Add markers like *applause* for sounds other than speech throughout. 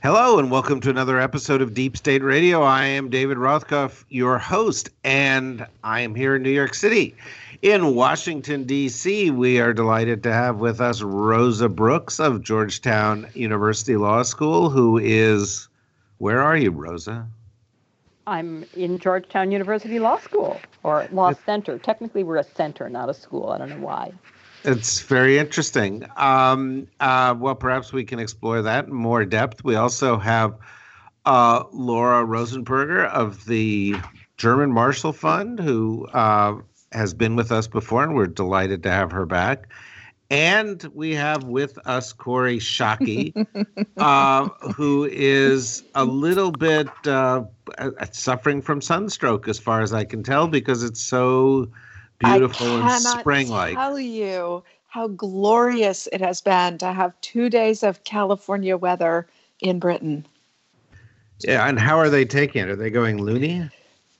Hello, and welcome to another episode of Deep State Radio. I am David Rothkopf, your host, and I am here in New York City. In Washington, D.C., we are delighted to have with us Rosa Brooks of Georgetown University Law School, who is, where are you, Rosa? I'm in Georgetown University Law School or Law Center. Technically, we're a center, not a school. I don't know why. It's very interesting. Um, uh, well, perhaps we can explore that in more depth. We also have uh, Laura Rosenberger of the German Marshall Fund, who uh, has been with us before, and we're delighted to have her back. And we have with us Kori Schake, *laughs* uh, who is a little bit uh, suffering from sunstroke, as far as I can tell, because it's so beautiful and spring-like. Tell you how glorious it has been to have two days of California weather in Britain. Yeah, and how are they taking it? Are they going loony?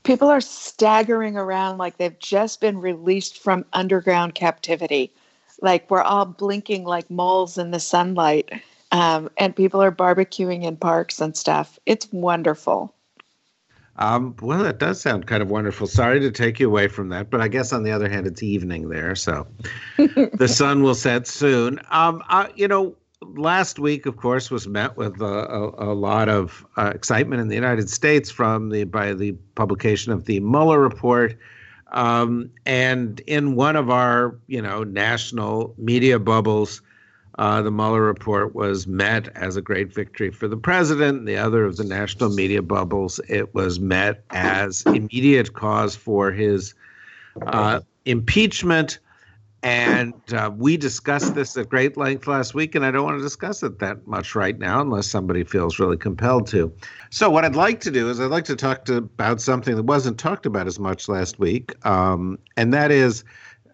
People are staggering around like they've just been released from underground captivity. Like we're all blinking like moles in the sunlight, um, and people are barbecuing in parks and stuff. It's wonderful. Um, well, that does sound kind of wonderful. Sorry to take you away from that, but I guess on the other hand, it's evening there, so *laughs* the sun will set soon. Um, uh, you know, last week, of course, was met with a, a, a lot of uh, excitement in the United States from the by the publication of the Mueller report. Um, and in one of our, you know, national media bubbles, uh, the Mueller report was met as a great victory for the president. The other of the national media bubbles, it was met as immediate cause for his uh, impeachment. And uh, we discussed this at great length last week, and I don't want to discuss it that much right now unless somebody feels really compelled to. So, what I'd like to do is I'd like to talk to, about something that wasn't talked about as much last week, um, and that is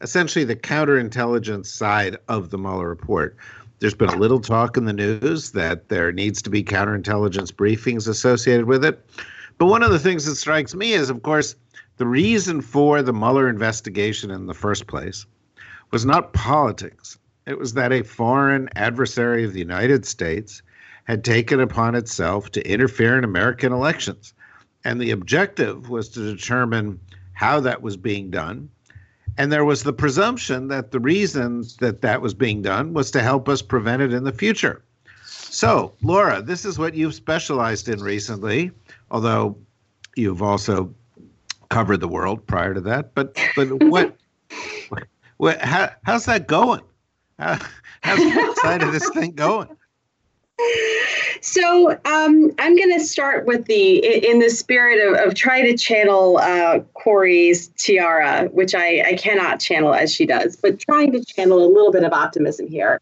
essentially the counterintelligence side of the Mueller report. There's been a little talk in the news that there needs to be counterintelligence briefings associated with it. But one of the things that strikes me is, of course, the reason for the Mueller investigation in the first place was not politics. It was that a foreign adversary of the United States had taken upon itself to interfere in American elections. And the objective was to determine how that was being done and there was the presumption that the reason that that was being done was to help us prevent it in the future. So, Laura, this is what you've specialized in recently, although you've also covered the world prior to that. But but *laughs* what, what how, how's that going? How, how's the side of this thing going? So um, I'm going to start with the in the spirit of, of trying to channel uh, Kori's tiara, which I, I cannot channel as she does, but trying to channel a little bit of optimism here.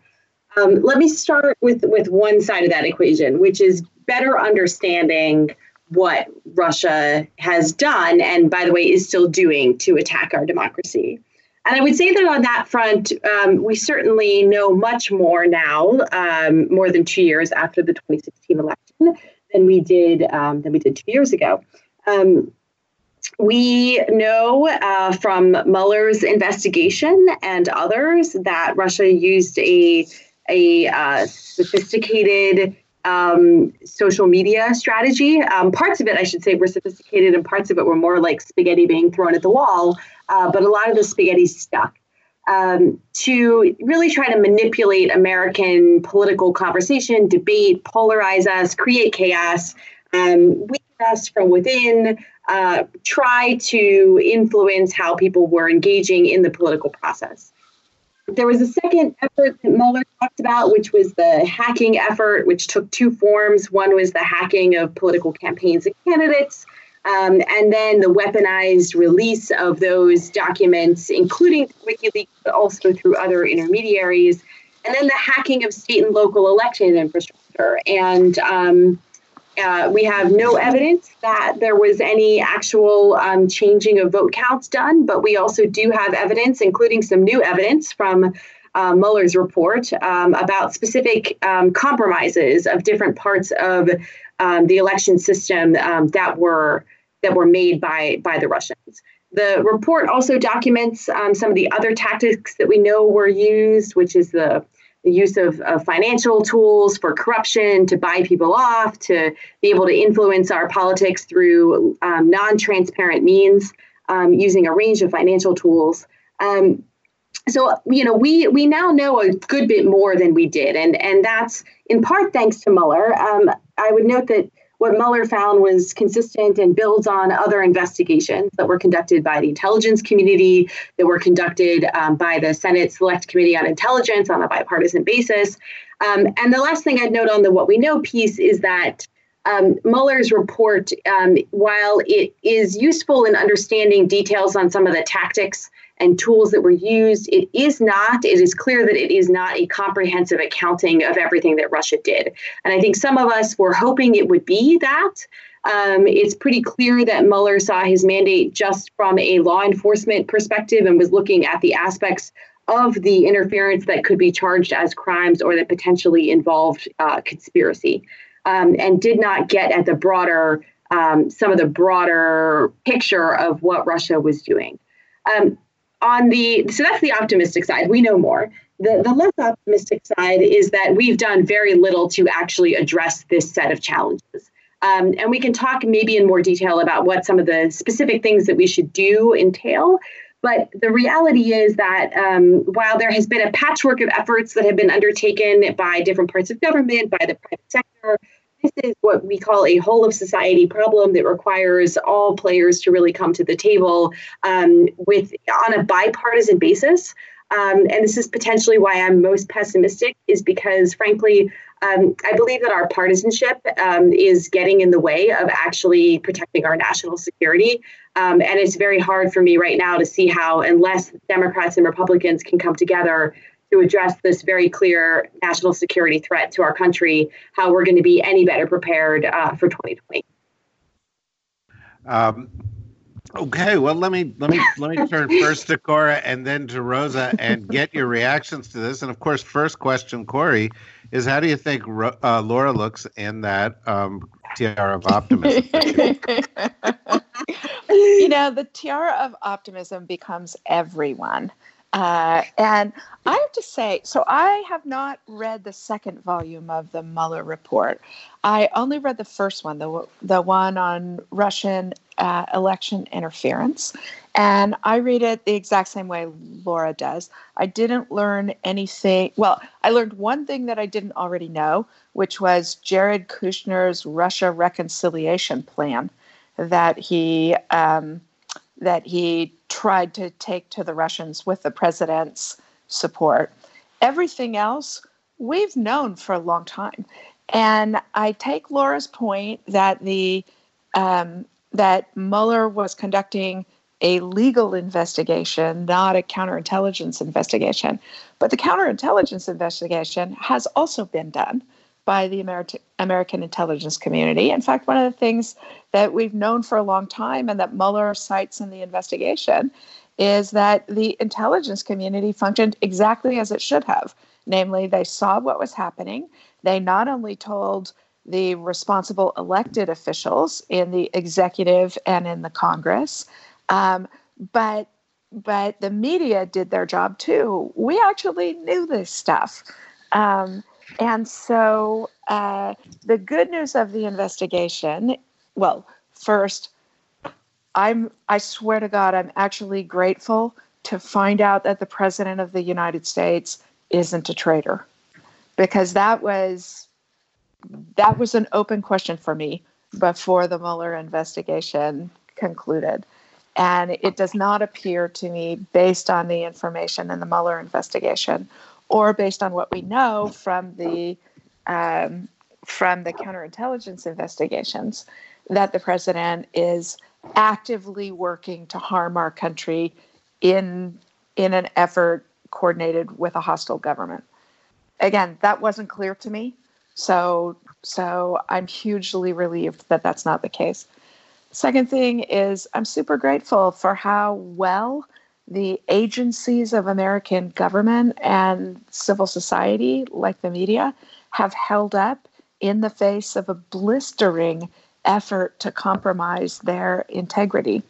Um, let me start with with one side of that equation, which is better understanding what Russia has done, and by the way, is still doing to attack our democracy. And I would say that on that front, um, we certainly know much more now, um, more than two years after the 2016 election, than we did um, than we did two years ago. Um, we know uh, from Mueller's investigation and others that Russia used a a uh, sophisticated um, social media strategy. Um, parts of it, I should say, were sophisticated, and parts of it were more like spaghetti being thrown at the wall uh, but a lot of the spaghetti stuck. Um, to really try to manipulate American political conversation, debate, polarize us, create chaos, um, weaken us from within, uh, try to influence how people were engaging in the political process. There was a second effort that Mueller talked about, which was the hacking effort, which took two forms. One was the hacking of political campaigns and candidates, um, and then the weaponized release of those documents, including WikiLeaks, but also through other intermediaries, and then the hacking of state and local election infrastructure. And um, uh, we have no evidence that there was any actual um, changing of vote counts done, but we also do have evidence, including some new evidence from uh, Mueller's report um, about specific um, compromises of different parts of um, the election system um, that were that were made by by the Russians. The report also documents um, some of the other tactics that we know were used, which is the the use of, of, financial tools for corruption to buy people off, to be able to influence our politics through um, non transparent means um, using a range of financial tools. Um, so you know we we now know a good bit more than we did, and and that's in part thanks to Mueller. Um, I would note that what Mueller found was consistent and builds on other investigations that were conducted by the intelligence community, that were conducted um, by the Senate Select Committee on Intelligence on a bipartisan basis. Um, and the last thing I'd note on the what we know piece is that um, Mueller's report, um, while it is useful in understanding details on some of the tactics and tools that were used. It is not, it is clear that it is not a comprehensive accounting of everything that Russia did. And I think some of us were hoping it would be that. Um, it's pretty clear that Mueller saw his mandate just from a law enforcement perspective and was looking at the aspects of the interference that could be charged as crimes or that potentially involved uh, conspiracy, um, and did not get at the broader, um, some of the broader picture of what Russia was doing. Um, on the so that's the optimistic side. We know more. The, the less optimistic side is that we've done very little to actually address this set of challenges. Um, and we can talk maybe in more detail about what some of the specific things that we should do entail. But the reality is that um, while there has been a patchwork of efforts that have been undertaken by different parts of government, by the private sector, this is what we call a whole of society problem that requires all players to really come to the table um, with on a bipartisan basis. Um, and this is potentially why I'm most pessimistic, is because frankly, um, I believe that our partisanship um, is getting in the way of actually protecting our national security. Um, and it's very hard for me right now to see how, unless Democrats and Republicans can come together to address this very clear national security threat to our country, how we're going to be any better prepared uh, for 2020. Um, okay, well let me let me let me turn *laughs* first to Kori and then to Rosa and get your reactions to this. And of course, first question, Kori, is how do you think uh, Laura looks in that um, tiara of optimism? *laughs* you know, the tiara of optimism becomes everyone. Uh, and I have to say, so I have not read the second volume of the Mueller report. I only read the first one, the the one on Russian uh, election interference, and I read it the exact same way Laura does. I didn't learn anything. Well, I learned one thing that I didn't already know, which was Jared Kushner's Russia reconciliation plan that he um, that he tried to take to the Russians with the president's support. Everything else we've known for a long time. And I take Laura's point that the um, that Mueller was conducting a legal investigation, not a counterintelligence investigation. But the counterintelligence investigation has also been done by the Ameri- American intelligence community. In fact, one of the things that we've known for a long time and that Mueller cites in the investigation is that the intelligence community functioned exactly as it should have. Namely, they saw what was happening. They not only told the responsible elected officials in the executive and in the Congress, um, but but the media did their job too. We actually knew this stuff. Um, and so uh, the good news of the investigation, well, first, I'm I swear to God, I'm actually grateful to find out that the president of the United States isn't a traitor. Because that was that was an open question for me before the Mueller investigation concluded. And it does not appear to me, based on the information in the Mueller investigation, or based on what we know from the um, from the counterintelligence investigations, that the president is actively working to harm our country in in an effort coordinated with a hostile government. Again, that wasn't clear to me. So So I'm hugely relieved that that's not the case. Second thing is, I'm super grateful for how well the agencies of American government and civil society, like the media, have held up in the face of a blistering effort to compromise their integrity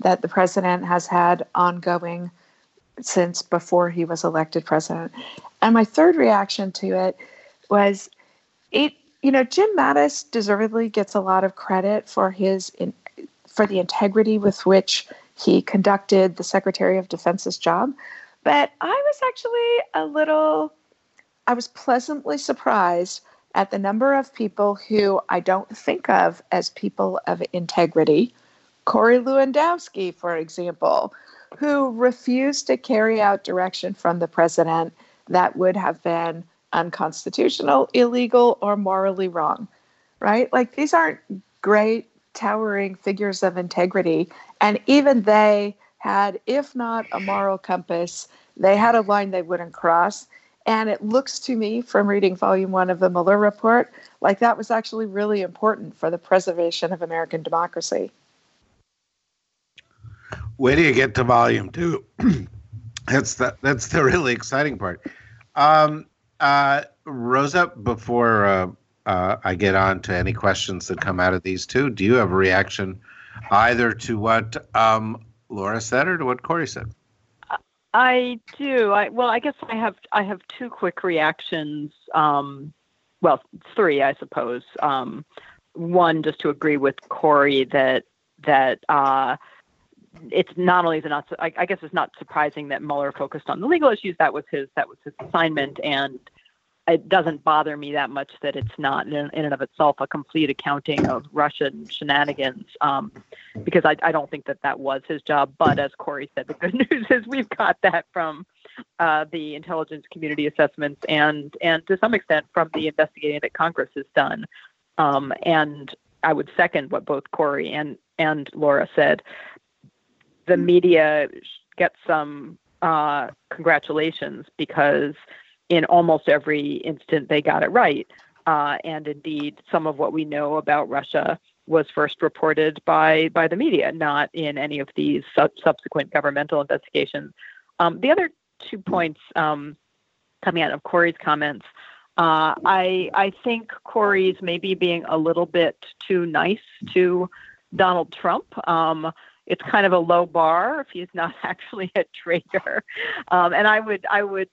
that the president has had ongoing since before he was elected president. And my third reaction to it was it you know Jim Mattis deservedly gets a lot of credit for his in, for the integrity with which he conducted the Secretary of Defense's job, but I was actually a little I was pleasantly surprised at the number of people who I don't think of as people of integrity. Corey Lewandowski, for example, who refused to carry out direction from the president that would have been unconstitutional, illegal, or morally wrong, right? Like these aren't great, towering figures of integrity. And even they had, if not a moral compass, they had a line they wouldn't cross. And it looks to me from reading volume one of the Mueller report like that was actually really important for the preservation of American democracy. Where do you get to volume two? *clears throat* that's the that's the really exciting part. Um, uh, Rosa, before uh, uh, I get on to any questions that come out of these two, do you have a reaction either to what um, Laura said or to what Kori said? I do. I well, I guess I have I have two quick reactions. Um, well, three, I suppose. Um, one, just to agree with Kori that that uh, it's not only the not I, I guess it's not surprising that Mueller focused on the legal issues. That was his that was his assignment, and it doesn't bother me that much that it's not in, in and of itself a complete accounting of Russian shenanigans, um, because I, I don't think that that was his job. But as Kori said, the good *laughs* news is we've got that from uh, the intelligence community assessments and and to some extent from the investigating that Congress has done. Um, and I would second what both Kori and and Laura said the media gets some uh, congratulations because in almost every instant they got it right. Uh, and indeed, some of what we know about Russia was first reported by by the media, not in any of these sub- subsequent governmental investigations. Um, the other two points um, coming out of Kori's comments, uh, I I think Kori's maybe being a little bit too nice to Donald Trump. Um, it's kind of a low bar if he's not *laughs* actually a traitor. Um, and I would I would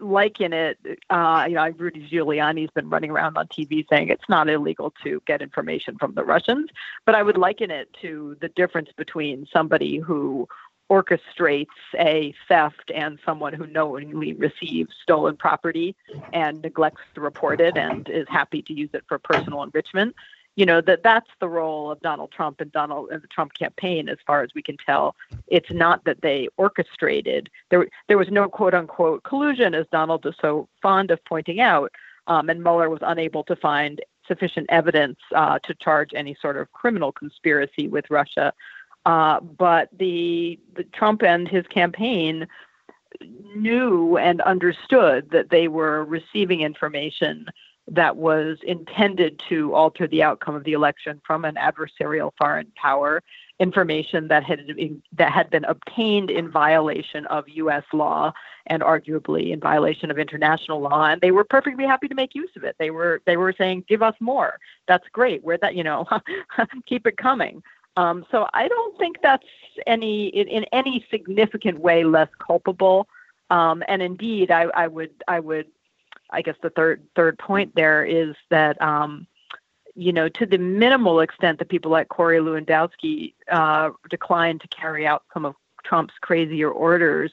liken it. Uh, you know, Rudy Giuliani's been running around on TV saying it's not illegal to get information from the Russians, but I would liken it to the difference between somebody who orchestrates a theft and someone who knowingly receives stolen property and neglects to report it and is happy to use it for personal enrichment you know that that's the role of Donald Trump and Donald and the Trump campaign, as far as we can tell. It's not that they orchestrated. There, there was no quote unquote collusion, as Donald is so fond of pointing out. Um, and Mueller was unable to find sufficient evidence uh, to charge any sort of criminal conspiracy with Russia. Uh, but the, the Trump and his campaign knew and understood that they were receiving information that was intended to alter the outcome of the election from an adversarial foreign power information that had that had been obtained in violation of US law and arguably in violation of international law. And they were perfectly happy to make use of it. They were they were saying give us more. That's great. Where that you know *laughs* keep it coming. Um, so I don't think that's any in, in any significant way less culpable. Um, and indeed I, I would I would I guess the third third point there is that um, you know to the minimal extent that people like Corey Lewandowski uh, declined to carry out some of Trump's crazier orders,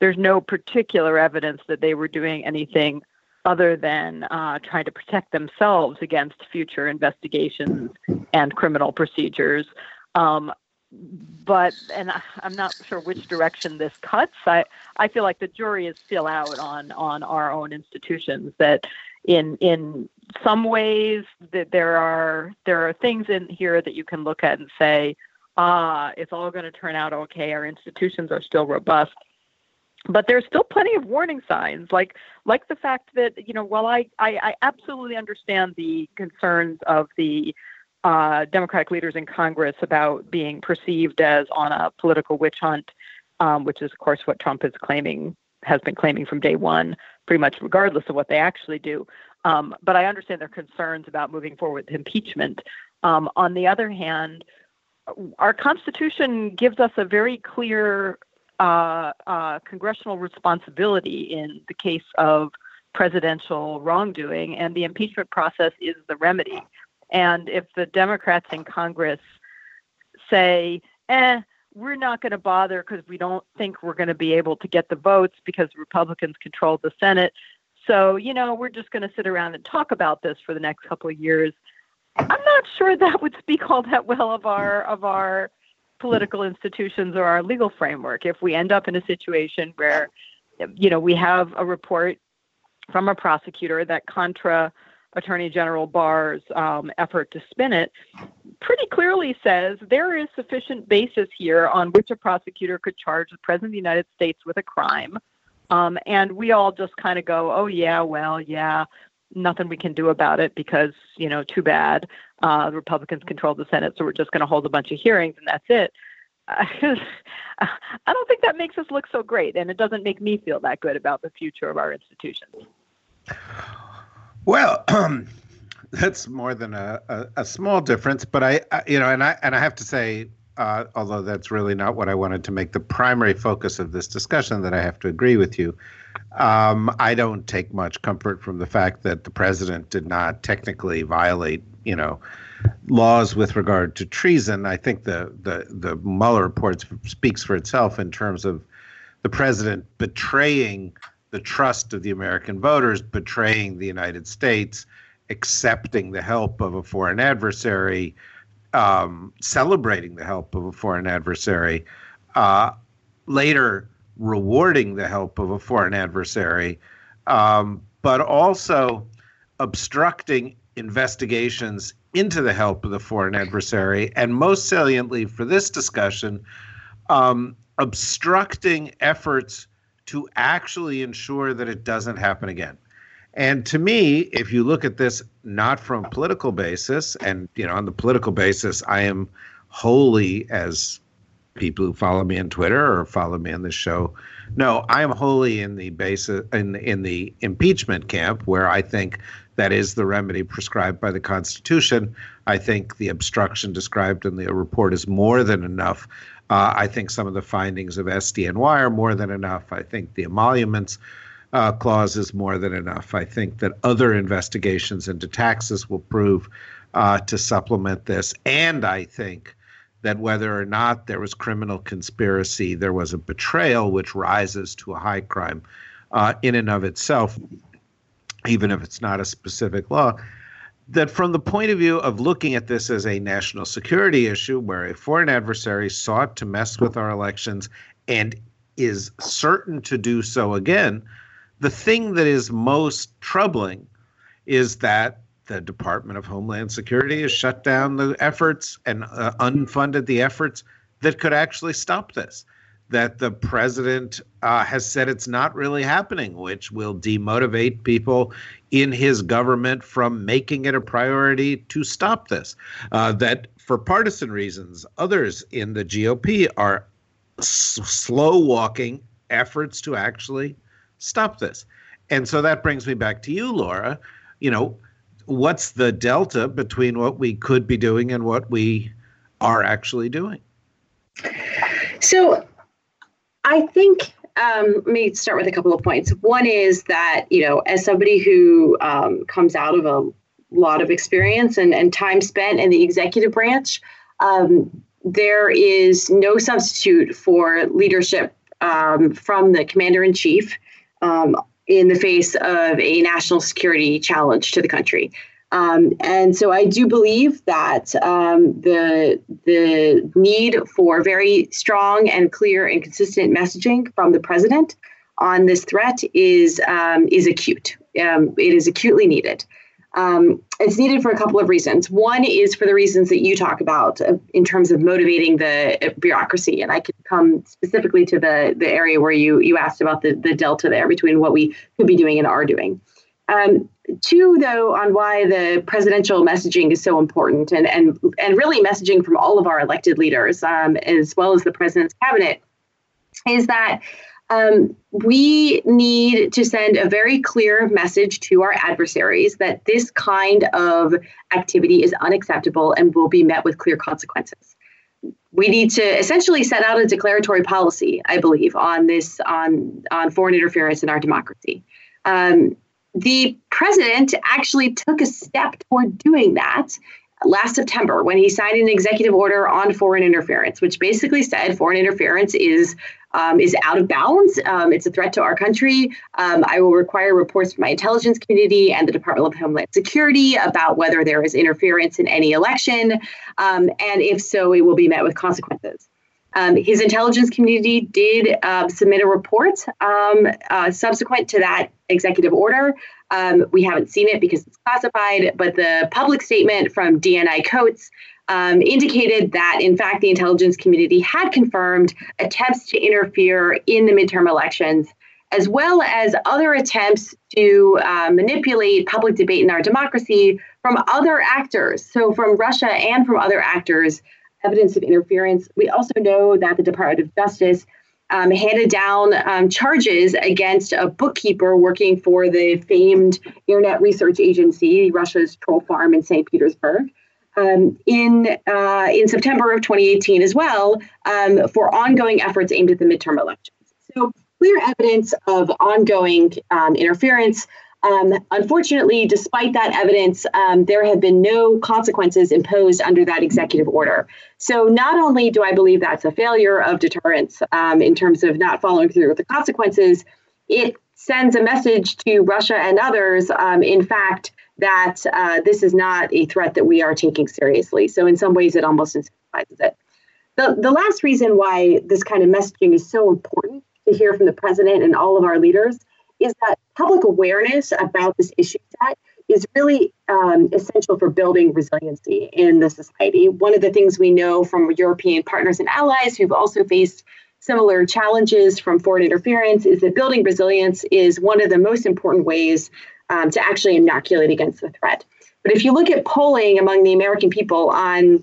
there's no particular evidence that they were doing anything other than uh, trying to protect themselves against future investigations and criminal procedures. Um, but and I'm not sure which direction this cuts. I I feel like the jury is still out on on our own institutions. That in in some ways that there are there are things in here that you can look at and say, ah, it's all going to turn out okay. Our institutions are still robust. but there's still plenty of warning signs, like like the fact that you know, while I I, I absolutely understand the concerns of the uh, Democratic leaders in Congress about being perceived as on a political witch hunt, um, which is of course what Trump is claiming has been claiming from day one, pretty much regardless of what they actually do. Um, but I understand their concerns about moving forward with impeachment. Um, on the other hand, our Constitution gives us a very clear uh, uh, congressional responsibility in the case of presidential wrongdoing, and the impeachment process is the remedy. And if the Democrats in Congress say, eh, we're not going to bother because we don't think we're going to be able to get the votes because Republicans control the Senate. So, you know, we're just going to sit around and talk about this for the next couple of years. I'm not sure that would speak all that well of our of our political institutions or our legal framework. If we end up in a situation where, you know, we have a report from a prosecutor that contra Attorney General Barr's um, effort to spin it pretty clearly says there is sufficient basis here on which a prosecutor could charge the President of the United States with a crime. Um, and we all just kind of go, oh, yeah, well, yeah, nothing we can do about it because, you know, too bad. Uh, the Republicans control the Senate, so we're just going to hold a bunch of hearings and that's it. *laughs* I don't think that makes us look so great, and it doesn't make me feel that good about the future of our institutions. Well, *clears throat* that's more than a, a, a, small difference, but I, I, you know, and I and I have to say, uh, although that's really not what I wanted to make the primary focus of this discussion, that I have to agree with you. Um, I don't take much comfort from the fact that the president did not technically violate, you know, laws with regard to treason. I think the the the Mueller report speaks for itself in terms of the president betraying the trust of the American voters, betraying the United States, accepting the help of a foreign adversary, um, celebrating the help of a foreign adversary, uh, later rewarding the help of a foreign adversary, um, but also obstructing investigations into the help of the foreign adversary, and most saliently for this discussion, um, obstructing efforts to actually ensure that it doesn't happen again. And to me, if you look at this not from a political basis, and you know, on the political basis, I am wholly as people who follow me on Twitter or follow me on this show. No, I am wholly in the basis in in the impeachment camp, where I think that is the remedy prescribed by the Constitution. I think the obstruction described in the report is more than enough uh, I think some of the findings of SDNY are more than enough. I think the emoluments uh, clause is more than enough. I think that other investigations into taxes will prove uh, to supplement this. And I think that whether or not there was criminal conspiracy, there was a betrayal, which rises to a high crime uh, in and of itself, even if it's not a specific law that from the point of view of looking at this as a national security issue where a foreign adversary sought to mess with our elections and is certain to do so again, the thing that is most troubling is that the Department of Homeland Security has shut down the efforts and uh, unfunded the efforts that could actually stop this that the president uh, has said it's not really happening, which will demotivate people in his government from making it a priority to stop this. Uh, that for partisan reasons, others in the GOP are s- slow walking efforts to actually stop this. And so that brings me back to you, Laura. You know, what's the delta between what we could be doing and what we are actually doing? So I think um, let me start with a couple of points. One is that, you know, as somebody who um, comes out of a lot of experience and, and time spent in the executive branch, um, there is no substitute for leadership um, from the commander in chief um, in the face of a national security challenge to the country. Um, and so I do believe that um, the the need for very strong and clear and consistent messaging from the president on this threat is um, is acute. Um, it is acutely needed. Um, it's needed for a couple of reasons. One is for the reasons that you talk about uh, in terms of motivating the uh, bureaucracy, and I could come specifically to the the area where you you asked about the the delta there between what we could be doing and are doing. Um, two, though, on why the presidential messaging is so important, and and and really messaging from all of our elected leaders, um, as well as the president's cabinet, is that um, we need to send a very clear message to our adversaries that this kind of activity is unacceptable and will be met with clear consequences. We need to essentially set out a declaratory policy, I believe, on this on on foreign interference in our democracy. Um, the president actually took a step toward doing that last September when he signed an executive order on foreign interference, which basically said foreign interference is um, is out of bounds. Um, it's a threat to our country. Um, I will require reports from my intelligence community and the Department of Homeland Security about whether there is interference in any election. Um, and if so, it will be met with consequences. Um, his intelligence community did uh, submit a report um, uh, subsequent to that executive order. Um, we haven't seen it because it's classified, but the public statement from DNI Coats um, indicated that, in fact, the intelligence community had confirmed attempts to interfere in the midterm elections, as well as other attempts to uh, manipulate public debate in our democracy from other actors. So, from Russia and from other actors, evidence of interference. We also know that the Department of Justice um, handed down um, charges against a bookkeeper working for the famed Internet Research Agency, Russia's troll farm in St. Petersburg um, in uh, in September of 2018 as well um, for ongoing efforts aimed at the midterm elections. So clear evidence of ongoing um, interference. Um, unfortunately, despite that evidence, um, there have been no consequences imposed under that executive order. So, not only do I believe that's a failure of deterrence um, in terms of not following through with the consequences, it sends a message to Russia and others, in fact, that uh, this is not a threat that we are taking seriously. So, in some ways, it almost incentivizes it. The, the last reason why this kind of messaging is so important to hear from the president and all of our leaders is that public awareness about this issue set is really um, essential for building resiliency in the society. One of the things we know from European partners and allies who've also faced similar challenges from foreign interference is that building resilience is one of the most important ways um, to actually inoculate against the threat. But if you look at polling among the American people on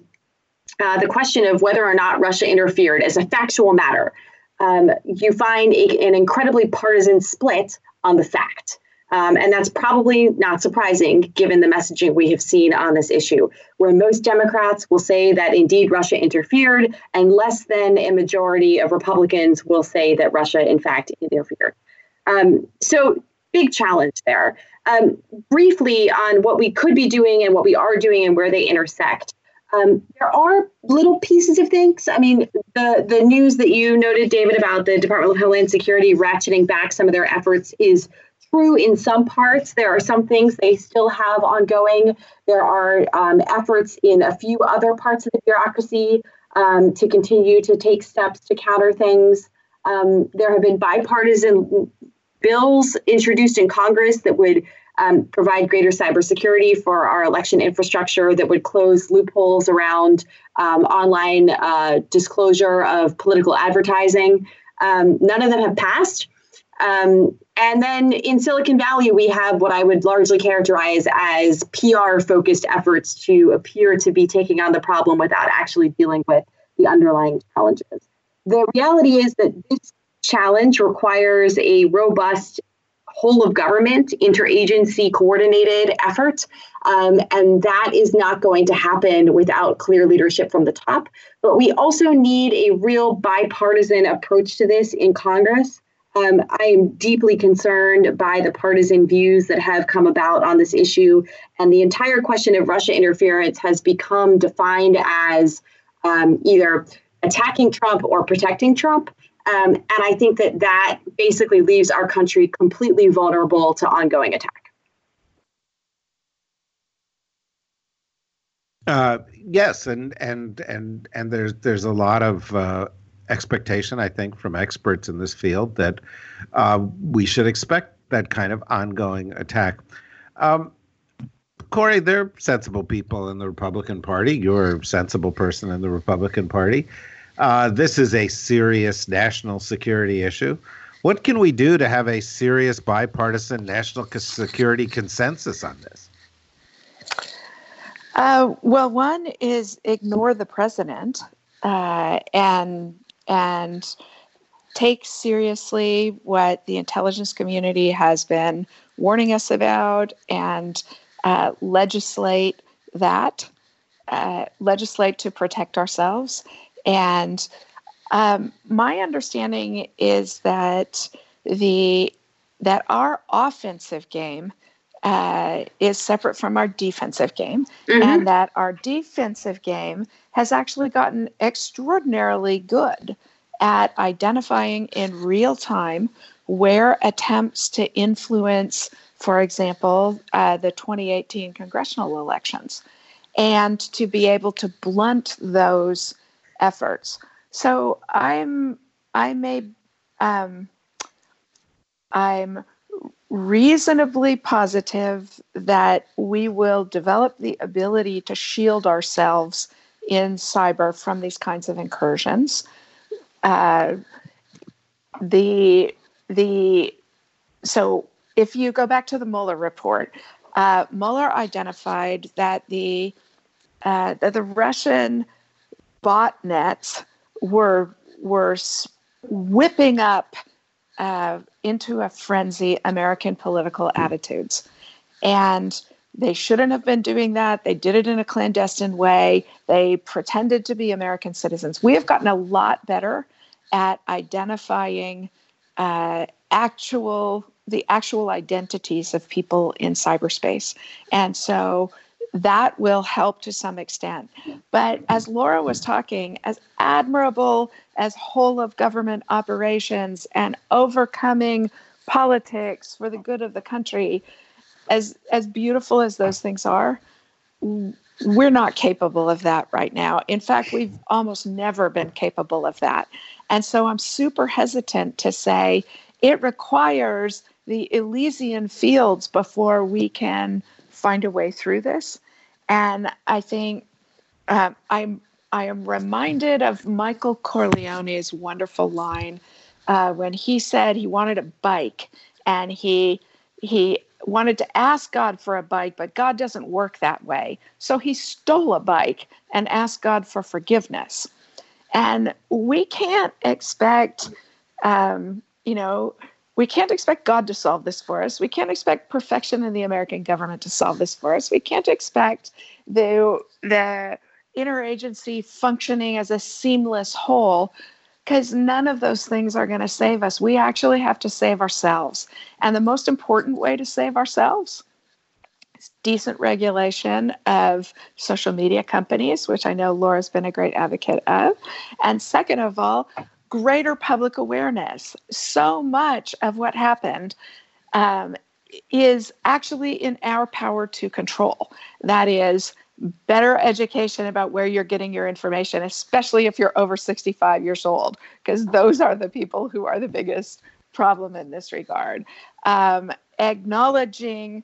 uh, the question of whether or not Russia interfered as a factual matter, um, you find a, an incredibly partisan split on the fact. Um, and that's probably not surprising given the messaging we have seen on this issue, where most Democrats will say that indeed Russia interfered, and less than a majority of Republicans will say that Russia, in fact, interfered. Um, so, big challenge there. Um, briefly on what we could be doing and what we are doing and where they intersect. Um, there are little pieces of things. I mean, the the news that you noted, David, about the Department of Homeland Security ratcheting back some of their efforts is true in some parts. There are some things they still have ongoing. There are um, efforts in a few other parts of the bureaucracy um, to continue to take steps to counter things. Um, there have been bipartisan bills introduced in Congress that would um, provide greater cybersecurity for our election infrastructure, that would close loopholes around um, online uh, disclosure of political advertising. Um, none of them have passed. Um, and then in Silicon Valley, we have what I would largely characterize as PR focused efforts to appear to be taking on the problem without actually dealing with the underlying challenges. The reality is that this challenge requires a robust whole of government interagency coordinated effort um, and that is not going to happen without clear leadership from the top but we also need a real bipartisan approach to this in congress um, I am deeply concerned by the partisan views that have come about on this issue. And the entire question of Russia interference has become defined as um, either attacking Trump or protecting Trump. Um, and I think that that basically leaves our country completely vulnerable to ongoing attack. Uh, yes, and and and and there's there's a lot of uh, expectation, I think, from experts in this field that uh, we should expect that kind of ongoing attack. Um, Kori, they're sensible people in the Republican Party. You're a sensible person in the Republican Party. Uh, this is a serious national security issue. What can we do to have a serious bipartisan national security consensus on this? Uh, well, one is ignore the president uh, and and take seriously what the intelligence community has been warning us about and uh, legislate that, uh, legislate to protect ourselves. And um, my understanding is that the that our offensive game uh, is separate from our defensive game, mm-hmm. and that our defensive game has actually gotten extraordinarily good at identifying in real time where attempts to influence, for example, uh, the 2018 congressional elections, and to be able to blunt those efforts. So I'm I may um, I'm reasonably positive that we will develop the ability to shield ourselves in cyber from these kinds of incursions. Uh, the the so if you go back to the Mueller report, uh, Mueller identified that the uh, that the Russian botnets were were whipping up uh, into a frenzy American political attitudes, and they shouldn't have been doing that. They did it in a clandestine way. They pretended to be American citizens. We have gotten a lot better at identifying uh, actual the actual identities of people in cyberspace, and so that will help to some extent. But as Laura was talking, as admirable as whole of government operations and overcoming politics for the good of the country, as as beautiful as those things are, we're not capable of that right now. In fact, we've almost never been capable of that. And so I'm super hesitant to say it requires the Elysian fields before we can find a way through this. And I think uh, I'm I am reminded of Michael Corleone's wonderful line uh, when he said he wanted a bike and he he wanted to ask God for a bike, but God doesn't work that way. So he stole a bike and asked God for forgiveness. And we can't expect, um, you know, we can't expect God to solve this for us. We can't expect perfection in the American government to solve this for us. We can't expect the the interagency functioning as a seamless whole because none of those things are going to save us. We actually have to save ourselves. And the most important way to save ourselves is decent regulation of social media companies, which I know Laura's been a great advocate of. And second of all, greater public awareness. So much of what happened um, is actually in our power to control. That is, better education about where you're getting your information, especially if you're over 65 years old, because those are the people who are the biggest problem in this regard. Um, acknowledging,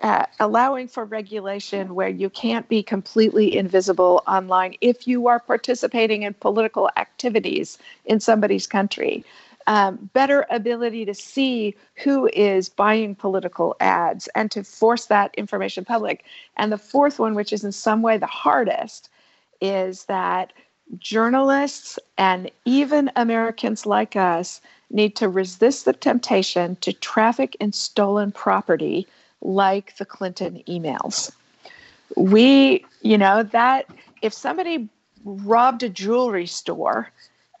uh, allowing for regulation where you can't be completely invisible online if you are participating in political activities in somebody's country. Um, better ability to see who is buying political ads and to force that information public. And the fourth one, which is in some way the hardest, is that journalists and even Americans like us need to resist the temptation to traffic in stolen property like the Clinton emails. We, you know, that if somebody robbed a jewelry store,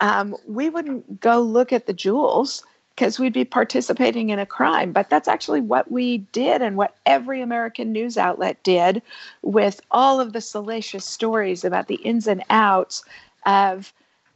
um, we wouldn't go look at the jewels because we'd be participating in a crime. But that's actually what we did and what every American news outlet did with all of the salacious stories about the ins and outs of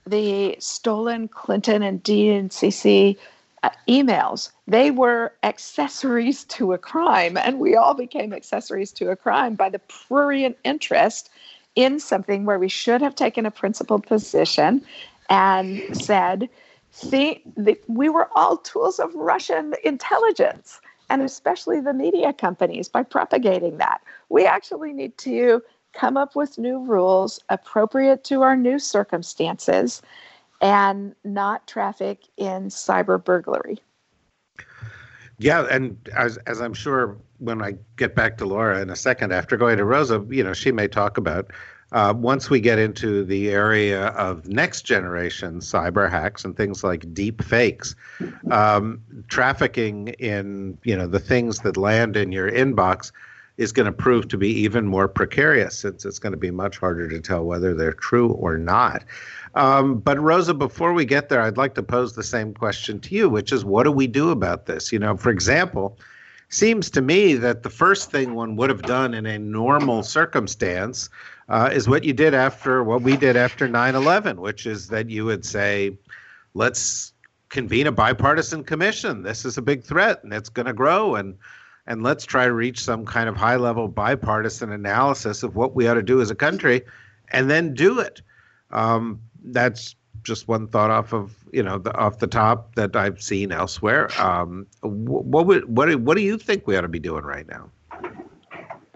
the stolen Clinton and DNCC uh, emails. They were accessories to a crime, and we all became accessories to a crime by the prurient interest in something where we should have taken a principled position and said, see, we were all tools of Russian intelligence. and especially the media companies by propagating that. We actually need to come up with new rules appropriate to our new circumstances and not traffic in cyber burglary. Yeah, and as as I'm sure when I get back to Laura in a second after going to Rosa, you know, she may talk about uh, once we get into the area of next generation cyber hacks and things like deep fakes, um, trafficking in you know the things that land in your inbox is going to prove to be even more precarious since it's going to be much harder to tell whether they're true or not. Um, but Rosa, before we get there, I'd like to pose the same question to you, which is, what do we do about this? You know, for example, seems to me that the first thing one would have done in a normal circumstance uh, is what you did after what we did after 9/11, which is that you would say, let's convene a bipartisan commission. This is a big threat, and it's going to grow, and and let's try to reach some kind of high level bipartisan analysis of what we ought to do as a country, and then do it. Um, that's just one thought off of you know the, off the top that I've seen elsewhere. Um, what would what what do you think we ought to be doing right now?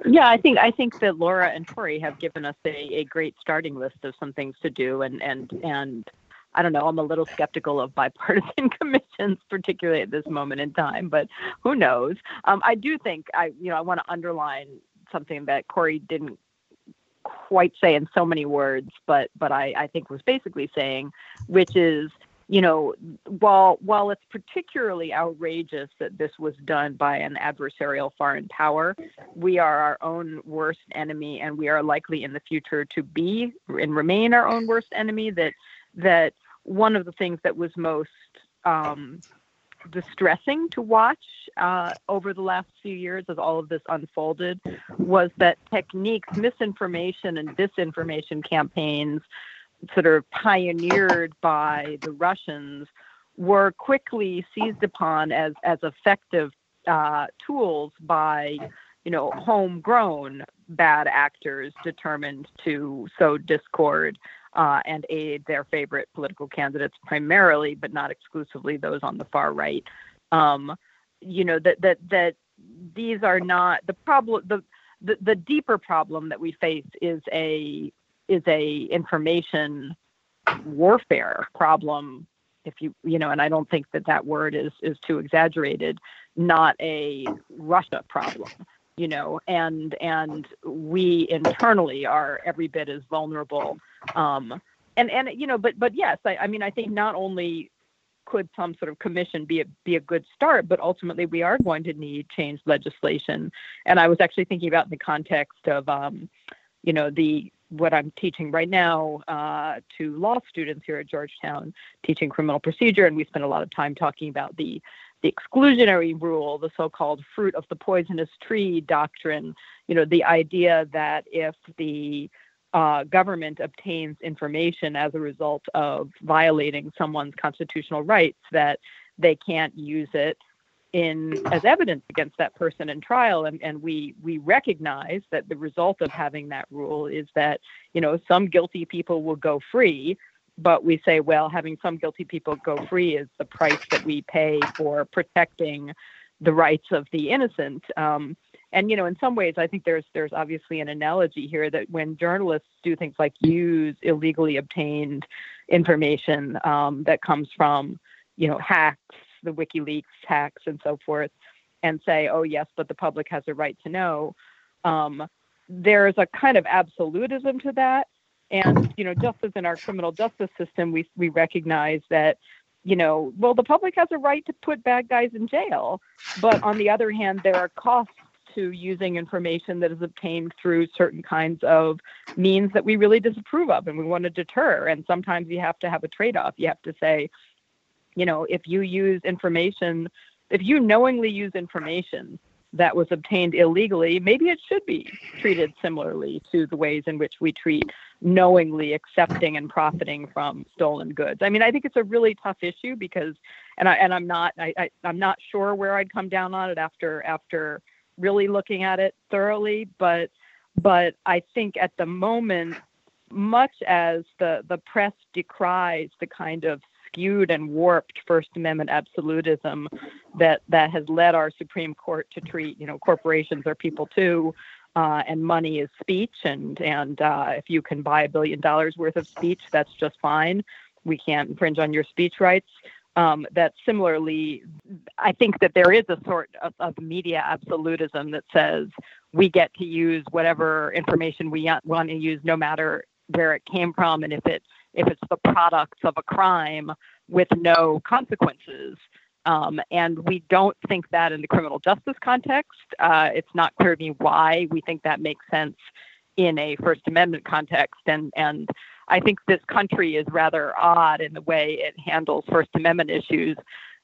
Yeah, I think I think that Laura and Kori have given us a, a great starting list of some things to do, and and and I don't know. I'm a little skeptical of bipartisan *laughs* commissions, particularly at this moment in time, but who knows? Um, I do think I you know I want to underline something that Kori didn't quite say in so many words, but but I, I think was basically saying, which is, you know, while while it's particularly outrageous that this was done by an adversarial foreign power, we are our own worst enemy, and we are likely in the future to be and remain our own worst enemy. That that one of the things that was most um, distressing to watch uh, over the last few years as all of this unfolded was that techniques, misinformation and disinformation campaigns, sort of pioneered by the Russians, were quickly seized upon as as effective uh, tools by you know homegrown bad actors determined to sow discord uh, and aid their favorite political candidates primarily, but not exclusively those on the far right. Um, you know that that that these are not the problem. The, the the deeper problem that we face is a is a information warfare problem. If you you know, and I don't think that that word is is too exaggerated. Not a Russia problem you know, and and we internally are every bit as vulnerable. Um, and and you know, but but yes, I, I mean, I think not only could some sort of commission be a, be a good start, but ultimately we are going to need changed legislation. And I was actually thinking about in the context of, um, you know, the what I'm teaching right now uh, to law students here at Georgetown, teaching criminal procedure, and we spend a lot of time talking about the the exclusionary rule, the so-called fruit of the poisonous tree doctrine, you know, the idea that if the uh, government obtains information as a result of violating someone's constitutional rights, that they can't use it in as evidence against that person in trial. And, and we we recognize that the result of having that rule is that you know some guilty people will go free but we say, well, having some guilty people go free is the price that we pay for protecting the rights of the innocent. Um, and you know, in some ways, I think there's there's obviously an analogy here that when journalists do things like use illegally obtained information um, that comes from, you know, hacks, the WikiLeaks hacks, and so forth, and say, oh yes, but the public has a right to know. Um, there's a kind of absolutism to that and you know, just as in our criminal justice system, we we recognize that you know, well, the public has a right to put bad guys in jail, but on the other hand, there are costs to using information that is obtained through certain kinds of means that we really disapprove of and we want to deter. And sometimes you have to have a trade off. You have to say, you know, if you use information, if you knowingly use information that was obtained illegally, maybe it should be treated similarly to the ways in which we treat knowingly accepting and profiting from stolen goods. I mean, I think it's a really tough issue because, and I and I'm not I, I I'm not sure where I'd come down on it after after really looking at it thoroughly, but but I think at the moment, much as the the press decries the kind of skewed and warped First Amendment absolutism that that has led our Supreme Court to treat you know corporations are people too, uh, and money is speech, and and uh, if you can buy a billion dollars worth of speech, that's just fine. We can't infringe on your speech rights. Um, that similarly, I think that there is a sort of, of, media absolutism that says we get to use whatever information we want to use, no matter where it came from, and if it if it's the products of a crime with no consequences. Um, and we don't think that in the criminal justice context. Uh, it's not clear to me why we think that makes sense in a First Amendment context. And and I think this country is rather odd in the way it handles First Amendment issues.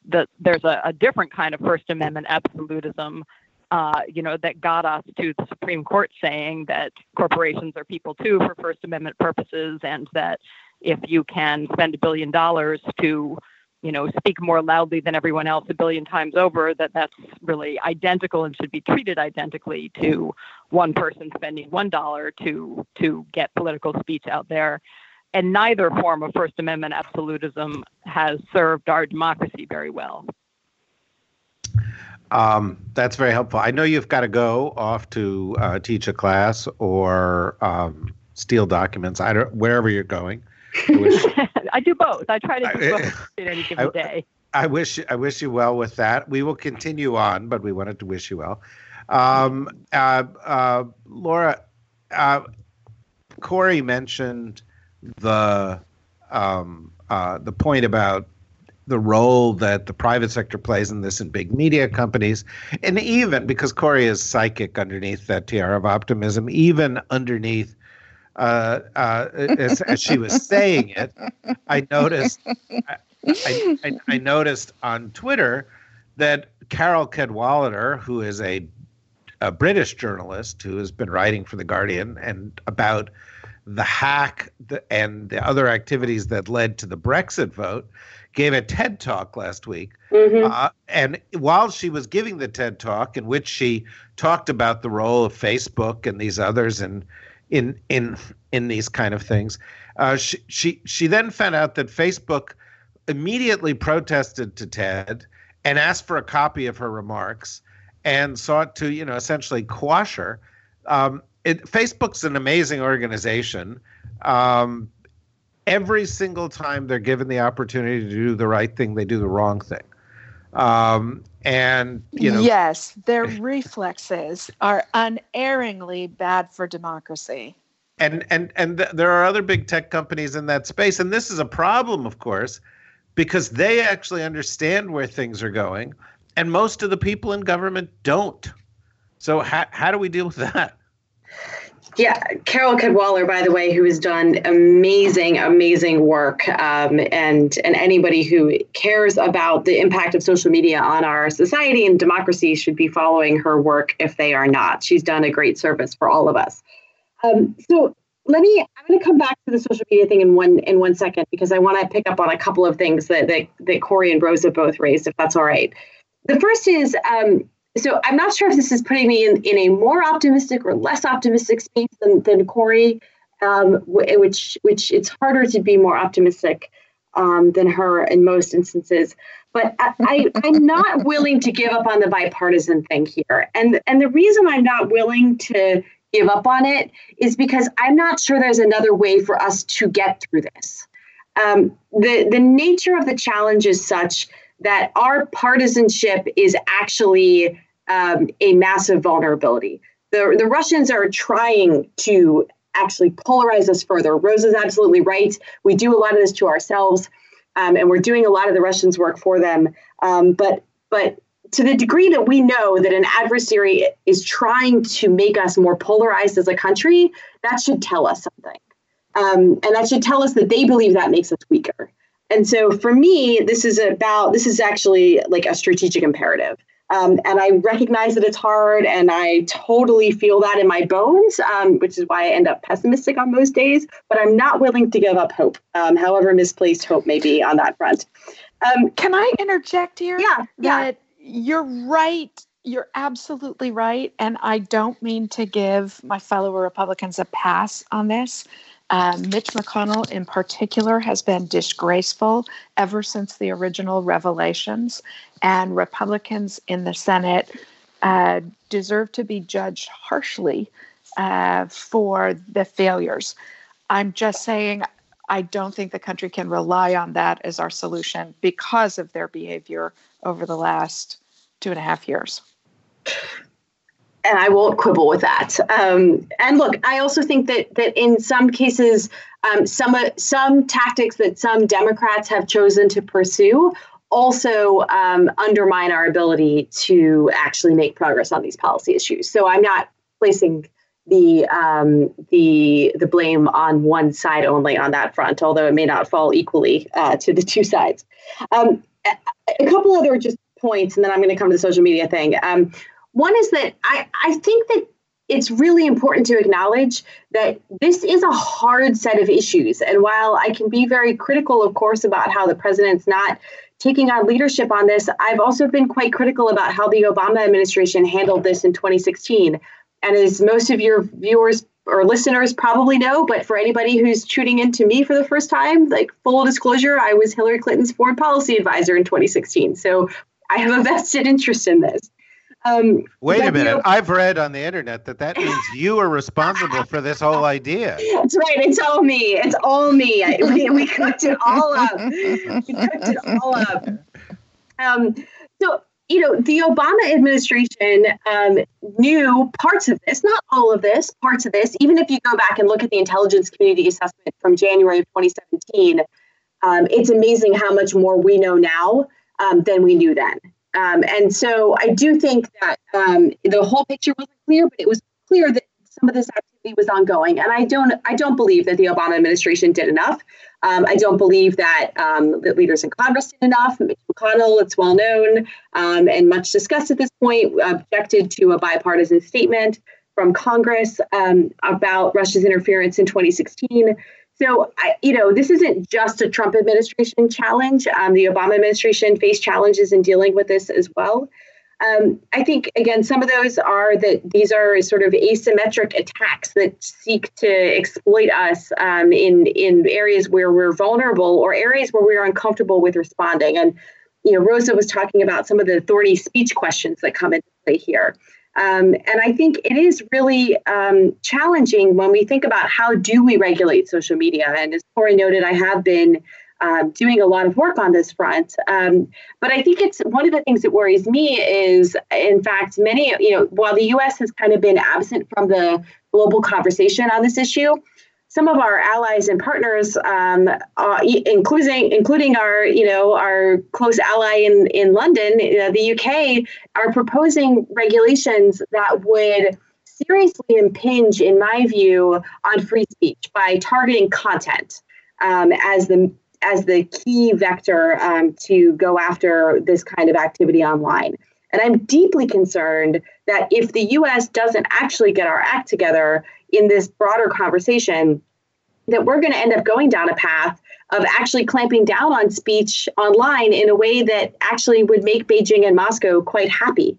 That there's a, a different kind of First Amendment absolutism uh, you know, that got us to the Supreme Court saying that corporations are people too for First Amendment purposes, and that if you can spend a billion dollars to, you know, speak more loudly than everyone else a billion times over, that that's really identical and should be treated identically to one person spending one dollar to to get political speech out there. And neither form of First Amendment absolutism has served our democracy very well. Um, that's very helpful. I know you've got to go off to uh, teach a class or um, steal documents. I don't wherever you're going. I, wish, *laughs* I do both. I try to do both in any given I, day. I wish I wish you well with that. We will continue on, but we wanted to wish you well. Um, uh, uh, Laura, uh, Kori mentioned the um, uh, the point about the role that the private sector plays in this in big media companies. And even because Kori is psychic underneath that tiara of optimism, even underneath, uh, uh, as, as, she was saying it, I noticed, I, I, I noticed on Twitter that Carole Cadwalladr, who is a, a British journalist who has been writing for The Guardian and about the hack and the other activities that led to the Brexit vote, gave a TED talk last week. Mm-hmm. Uh, and while she was giving the TED talk, in which she talked about the role of Facebook and these others and in in in these kind of things, uh, she she she then found out that Facebook immediately protested to TED and asked for a copy of her remarks and sought to you know essentially quash her. Um, it, Facebook's an amazing organization. Um, every single time they're given the opportunity to do the right thing, they do the wrong thing. Um, and you know, yes, their reflexes are unerringly bad for democracy. And and and th- there are other big tech companies in that space, and this is a problem, of course, because they actually understand where things are going, and most of the people in government don't. So how how do we deal with that? Yeah, Carole Cadwalladr, by the way, who has done amazing, amazing work, um, and and anybody who cares about the impact of social media on our society and democracy should be following her work if they are not. She's done a great service for all of us. Um, so let me. I'm going to come back to the social media thing in one in one second because I want to pick up on a couple of things that that, that Kori and Rosa both raised, if that's all right. The first is um, so I'm not sure if this is putting me in, in a more optimistic or less optimistic space than, than Kori, um, which which it's harder to be more optimistic um, than her in most instances. But I, I, I'm not willing to give up on the bipartisan thing here, and and the reason I'm not willing to give up on it is because I'm not sure there's another way for us to get through this. Um, the the nature of the challenge is such that our partisanship is actually um, a massive vulnerability. The, the Russians are trying to actually polarize us further. Rose is absolutely right. We do a lot of this to ourselves, um, and we're doing a lot of the Russians' work for them. Um, but but to the degree that we know that an adversary is trying to make us more polarized as a country, that should tell us something. Um, and that should tell us that they believe that makes us weaker. And so for me, this is about this is actually like a strategic imperative. Um, and I recognize that it's hard, and I totally feel that in my bones, um, which is why I end up pessimistic on most days. But I'm not willing to give up hope, um, however misplaced hope may be on that front. Um, Can I interject here? Yeah, that yeah. You're right you're absolutely right. And I don't mean to give my fellow Republicans a pass on this. Um, Mitch McConnell, in particular, has been disgraceful ever since the original revelations. And Republicans in the Senate uh, deserve to be judged harshly uh, for the failures. I'm just saying, I don't think the country can rely on that as our solution because of their behavior over the last two and a half years and I won't quibble with that. Um, and look, I also think that that in some cases, um, some uh, some tactics that some Democrats have chosen to pursue also um, undermine our ability to actually make progress on these policy issues. So I'm not placing the um, the the blame on one side only on that front, although it may not fall equally uh, to the two sides. Um, a couple other just points, and then I'm going to come to the social media thing. Um, one is that I, I think that it's really important to acknowledge that this is a hard set of issues. And while I can be very critical, of course, about how the president's not taking on leadership on this, I've also been quite critical about how the Obama administration handled this in 2016. And as most of your viewers or listeners probably know, but for anybody who's tuning in to me for the first time, like full disclosure, I was Hillary Clinton's foreign policy advisor in 2016. So I have a vested interest in this. Um, Wait a minute. You, I've read on the internet that that means you are responsible for this whole idea. *laughs* That's right. It's all me. It's all me. I, we, we cooked it all up. We cooked it all up. Um, so, you know, the Obama administration um, knew parts of this, not all of this, parts of this. Even if you go back and look at the intelligence community assessment from January of 2017, um, it's amazing how much more we know now um, than we knew then. Um, and so I do think that um, the whole picture wasn't clear, but it was clear that some of this activity was ongoing. And I don't, I don't believe that the Obama administration did enough. Um, I don't believe that um, that leaders in Congress did enough. Mitch McConnell, it's well known um, and much discussed at this point, objected to a bipartisan statement from Congress um, about Russia's interference in 2016. So, I, you know, this isn't just a Trump administration challenge. Um, the Obama administration faced challenges in dealing with this as well. Um, I think, again, some of those are that these are sort of asymmetric attacks that seek to exploit us um, in, in areas where we're vulnerable or areas where we're uncomfortable with responding. And, you know, Rosa was talking about some of the thorny speech questions that come into play here. Um, and I think it is really um, challenging when we think about how do we regulate social media. And as Kori noted, I have been um, doing a lot of work on this front. Um, but I think it's one of the things that worries me is, in fact, many, you know, while the US has kind of been absent from the global conversation on this issue, some of our allies and partners, um, uh, including including our you know our close ally in in London, uh, the UK, are proposing regulations that would seriously impinge, in my view, on free speech by targeting content um, as the as the key vector um, to go after this kind of activity online. And I'm deeply concerned that if the US doesn't actually get our act together in this broader conversation, that we're going to end up going down a path of actually clamping down on speech online in a way that actually would make Beijing and Moscow quite happy.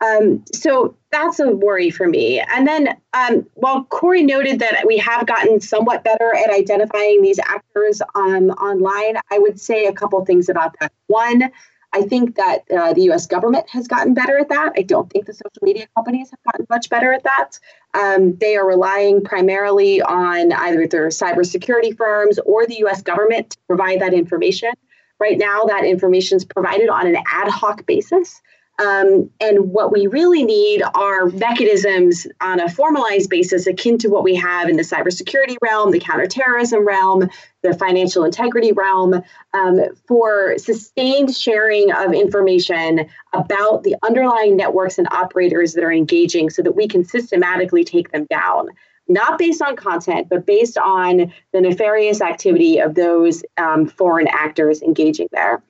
Um, so that's a worry for me. And then um, while Kori noted that we have gotten somewhat better at identifying these actors um, online, I would say a couple things about that. One, I think that uh, the US government has gotten better at that. I don't think the social media companies have gotten much better at that. Um, they are relying primarily on either their cybersecurity firms or the US government to provide that information. Right now, that information is provided on an ad hoc basis. Um, and what we really need are mechanisms on a formalized basis akin to what we have in the cybersecurity realm, the counterterrorism realm, the financial integrity realm, um, for sustained sharing of information about the underlying networks and operators that are engaging so that we can systematically take them down. Not based on content, but based on the nefarious activity of those um, foreign actors engaging there.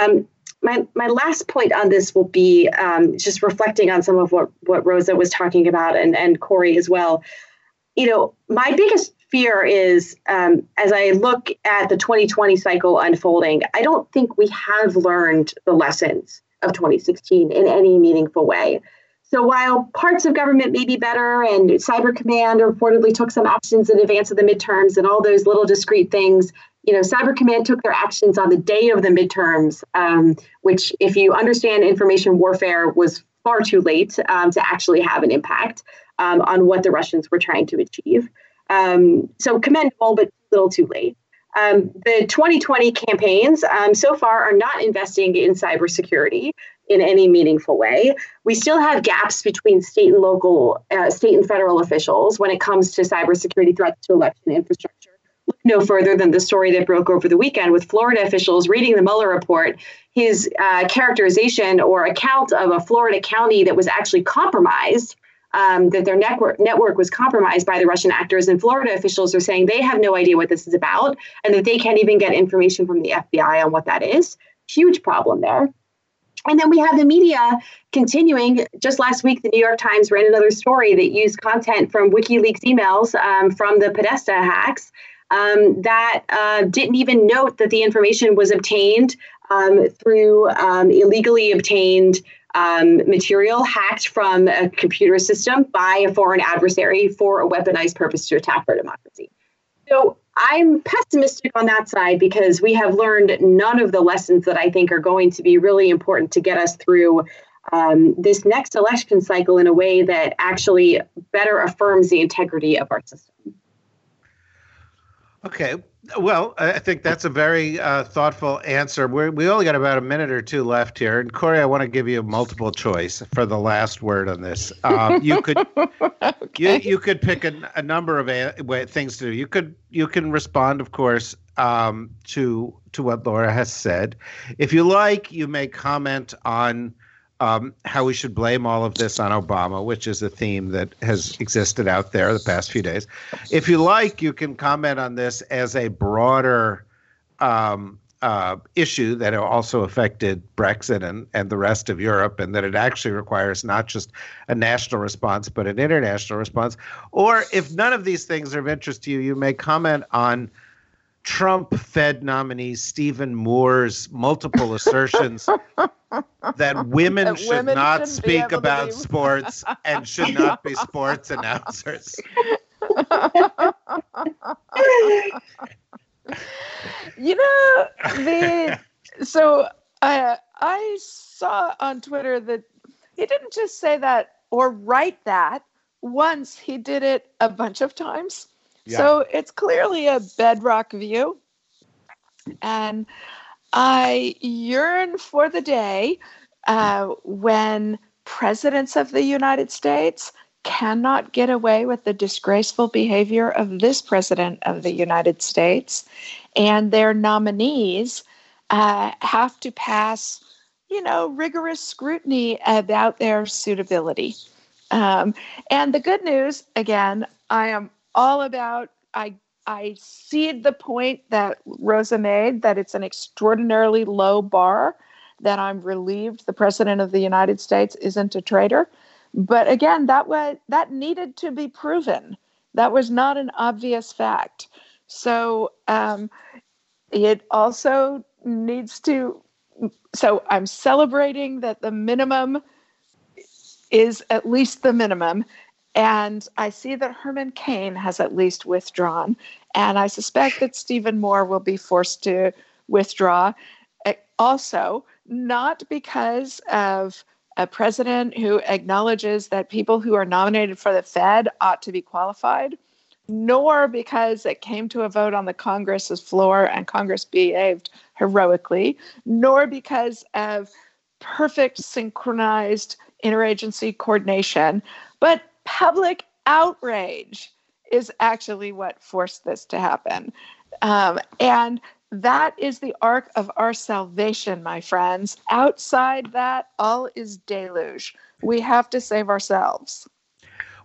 Um, my, my last point on this will be um, just reflecting on some of what, what Rosa was talking about and, and Kori as well. You know, my biggest fear is um, as I look at the 2020 cycle unfolding, I don't think we have learned the lessons of 2016 in any meaningful way. So while parts of government may be better and Cyber Command reportedly took some actions in advance of the midterms and all those little discrete things, you know, Cyber Command took their actions on the day of the midterms, um, which, if you understand information warfare, was far too late um, to actually have an impact um, on what the Russians were trying to achieve. Um, so commendable, but a little too late. Um, the 2020 campaigns um, so far are not investing in cybersecurity in any meaningful way. We still have gaps between state and local, uh, state and federal officials when it comes to cybersecurity threats to election infrastructure. No further than the story that broke over the weekend with Florida officials reading the Mueller report. His uh, characterization or account of a Florida county that was actually compromised um, that their network network was compromised by the Russian actors, and Florida officials are saying they have no idea what this is about, and that they can't even get information from the FBI on what that is. Huge problem there. And then we have the media continuing. Just last week, the New York Times ran another story that used content from WikiLeaks emails um, from the Podesta hacks um, that uh, didn't even note that the information was obtained um, through um, illegally obtained um, material hacked from a computer system by a foreign adversary for a weaponized purpose to attack our democracy. So I'm pessimistic on that side because we have learned none of the lessons that I think are going to be really important to get us through um, this next election cycle in a way that actually better affirms the integrity of our system. Okay. Well, I think that's a very uh, thoughtful answer. We're, we only got about a minute or two left here, and Kori, I want to give you multiple choice for the last word on this. Um, you could *laughs* okay. you, you could pick a, a number of a, things to do. You could you can respond, of course, um, to to what Laura has said. If you like, you may comment on um, how we should blame all of this on Obama, which is a theme that has existed out there the past few days. If you like, you can comment on this as a broader um, uh, issue that also affected Brexit and, and the rest of Europe, and that it actually requires not just a national response, but an international response. Or if none of these things are of interest to you, you may comment on Trump Fed nominee Stephen Moore's multiple assertions that *laughs* women that should women not speak about sports and should *laughs* not be sports announcers. you know, the so I I saw on Twitter that he didn't just say that or write that once, he did it a bunch of times. So it's clearly a bedrock view. And I yearn for the day uh, when presidents of the United States cannot get away with the disgraceful behavior of this president of the United States, and their nominees uh, have to pass, you know, rigorous scrutiny about their suitability. Um, and the good news, again, I am all about I I see the point that Rosa made that it's an extraordinarily low bar that I'm relieved the president of the United States isn't a traitor. But again, that was that needed to be proven. That was not an obvious fact. So um, it also needs to. So I'm celebrating that the minimum is at least the minimum, and I see that Herman Cain has at least withdrawn. And I suspect that Stephen Moore will be forced to withdraw. Eh, also, not because of a president who acknowledges that people who are nominated for the Fed ought to be qualified, nor because it came to a vote on the Congress's floor and Congress behaved heroically, nor because of perfect synchronized interagency coordination, but public outrage is actually what forced this to happen. Um, and that is the arc of our salvation, my friends. Outside that, all is deluge. We have to save ourselves.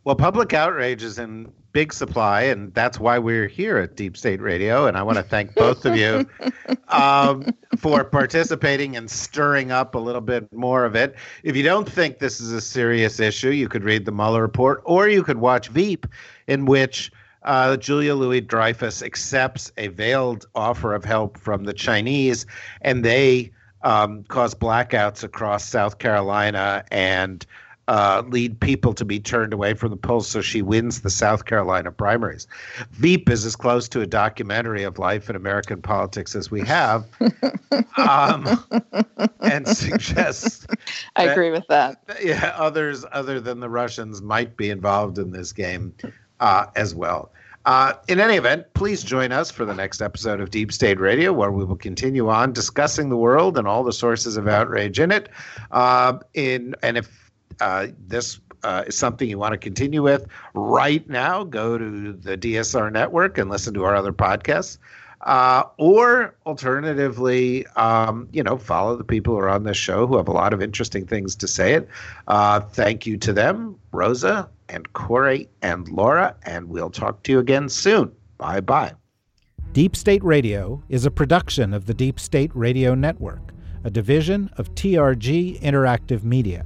Well, public outrage is in big supply, and that's why we're here at Deep State Radio. And I want to thank both of you *laughs* um, for participating and stirring up a little bit more of it. If you don't think this is a serious issue, you could read the Mueller report, or you could watch Veep, in which uh, Julia Louis Dreyfus accepts a veiled offer of help from the Chinese, and they um, cause blackouts across South Carolina and uh, lead people to be turned away from the polls so she wins the South Carolina primaries. Veep is as close to a documentary of life in American politics as we have, *laughs* um, and suggests. I that- agree with that. Yeah, others other than the Russians might be involved in this game uh, as well. Uh, in any event, please join us for the next episode of Deep State Radio, where we will continue on discussing the world and all the sources of outrage in it. Uh, in and if uh, this uh, is something you want to continue with right now, go to the DSR network and listen to our other podcasts. Uh, or alternatively, um, you know, follow the people who are on this show who have a lot of interesting things to say. It. Uh, thank you to them, Rosa and Kori and Laura, and we'll talk to you again soon. Bye bye. Deep State Radio is a production of the Deep State Radio Network, a division of TRG Interactive Media.